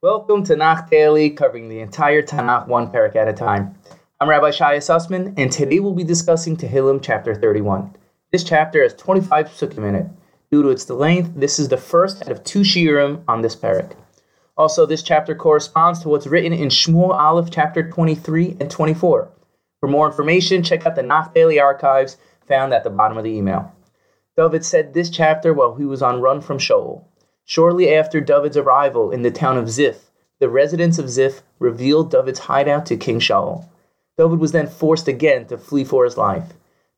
Welcome to Tanakh Daily, covering the entire Tanakh one parak at a time. I'm Rabbi Shaya Sussman, and today we'll be discussing Tehillim chapter 31. This chapter has 25 psukim in it. Due to its length, this is the first out of two shiurim on this parak. Also, this chapter corresponds to what's written in Shmuel Aleph chapter 23 and 24. For more information, check out the Nach Daily archives found at the bottom of the email. David said this chapter while he was on run from Shaul. Shortly after David's arrival in the town of Ziph, the residents of Ziph revealed David's hideout to King Shaul. David was then forced again to flee for his life.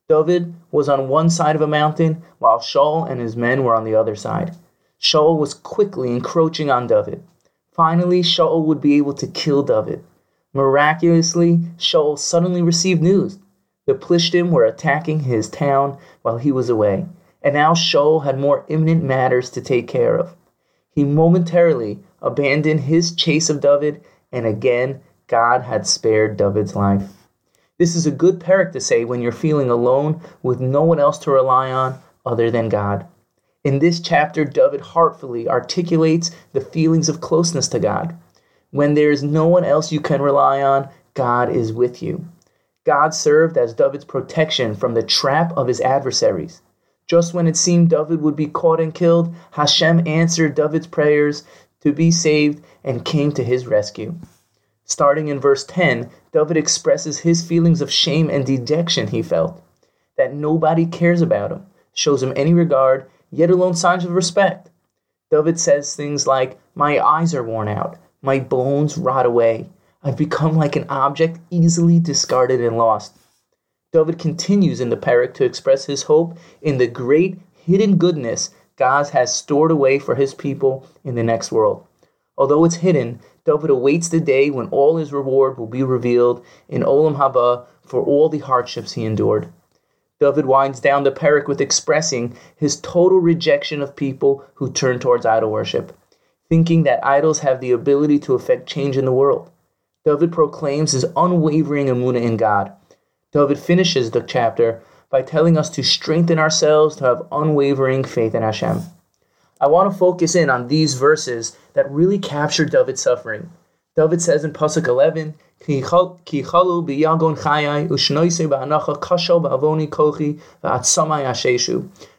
David was on one side of a mountain, while Shaul and his men were on the other side. Shaul was quickly encroaching on David. Finally, Shaul would be able to kill David. Miraculously, Shaul suddenly received news. The Plishtim were attacking his town while he was away, and now Shaul had more imminent matters to take care of he momentarily abandoned his chase of David, and again, God had spared David's life. This is a good parak to say when you're feeling alone with no one else to rely on other than God. In this chapter, David heartfully articulates the feelings of closeness to God. When there is no one else you can rely on, God is with you. God served as David's protection from the trap of his adversaries. Just when it seemed David would be caught and killed, Hashem answered David's prayers to be saved and came to his rescue. Starting in verse 10, David expresses his feelings of shame and dejection he felt, that nobody cares about him, shows him any regard, yet alone signs of respect. David says things like, My eyes are worn out, my bones rot away, I've become like an object easily discarded and lost. David continues in the parak to express his hope in the great hidden goodness God has stored away for his people in the next world. Although it's hidden, David awaits the day when all his reward will be revealed in Olam Haba for all the hardships he endured. David winds down the parak with expressing his total rejection of people who turn towards idol worship, thinking that idols have the ability to affect change in the world. David proclaims his unwavering emunah in God, David finishes the chapter by telling us to strengthen ourselves to have unwavering faith in Hashem. I want to focus in on these verses that really capture David's suffering. David says in Pasuk 11,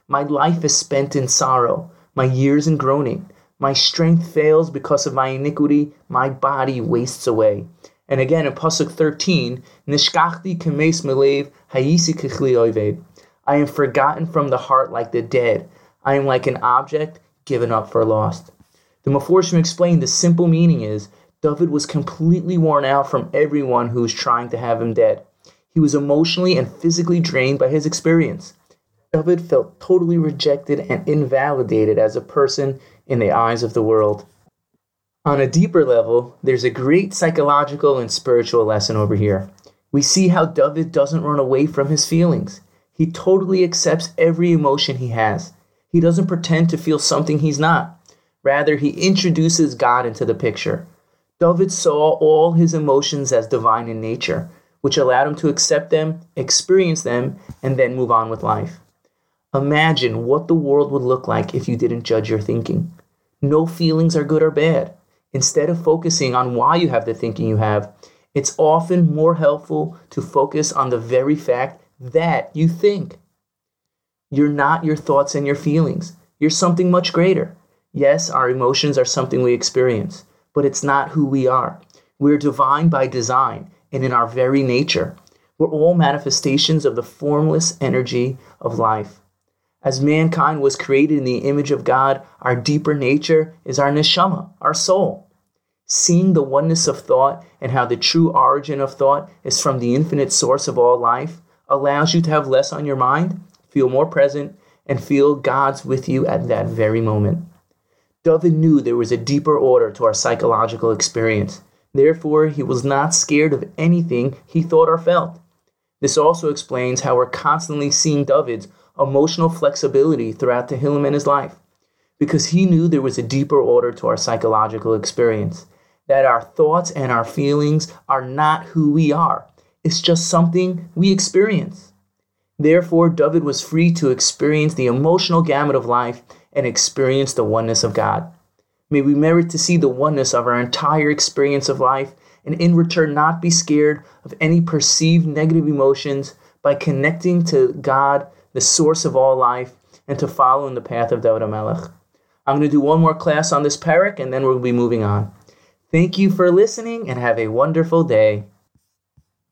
My life is spent in sorrow, my years in groaning. My strength fails because of my iniquity, my body wastes away. And again in Pasuk 13, Nishkachti kemes melev hayisi kichli oived. I am forgotten from the heart like the dead. I am like an object given up for lost. The Meforshim explained the simple meaning is David was completely worn out from everyone who was trying to have him dead. He was emotionally and physically drained by his experience. David felt totally rejected and invalidated as a person in the eyes of the world. On a deeper level, there's a great psychological and spiritual lesson over here. We see how David doesn't run away from his feelings. He totally accepts every emotion he has. He doesn't pretend to feel something he's not. Rather, he introduces God into the picture. David saw all his emotions as divine in nature, which allowed him to accept them, experience them, and then move on with life. Imagine what the world would look like if you didn't judge your thinking. No feelings are good or bad. Instead of focusing on why you have the thinking you have, it's often more helpful to focus on the very fact that you think. You're not your thoughts and your feelings. You're something much greater. Yes, our emotions are something we experience, but it's not who we are. We're divine by design and in our very nature. We're all manifestations of the formless energy of life. As mankind was created in the image of God, our deeper nature is our neshama, our soul. Seeing the oneness of thought and how the true origin of thought is from the infinite source of all life allows you to have less on your mind, feel more present, and feel God's with you at that very moment. David knew there was a deeper order to our psychological experience. Therefore, he was not scared of anything he thought or felt. This also explains how we're constantly seeing David's emotional flexibility throughout Tehillim in his life because he knew there was a deeper order to our psychological experience, that our thoughts and our feelings are not who we are. It's just something we experience. Therefore, David was free to experience the emotional gamut of life and experience the oneness of God. May we merit to see the oneness of our entire experience of life and in return not be scared of any perceived negative emotions by connecting to God, the source of all life, and to follow in the path of David Melech. I'm going to do one more class on this parak and then we'll be moving on. Thank you for listening and have a wonderful day.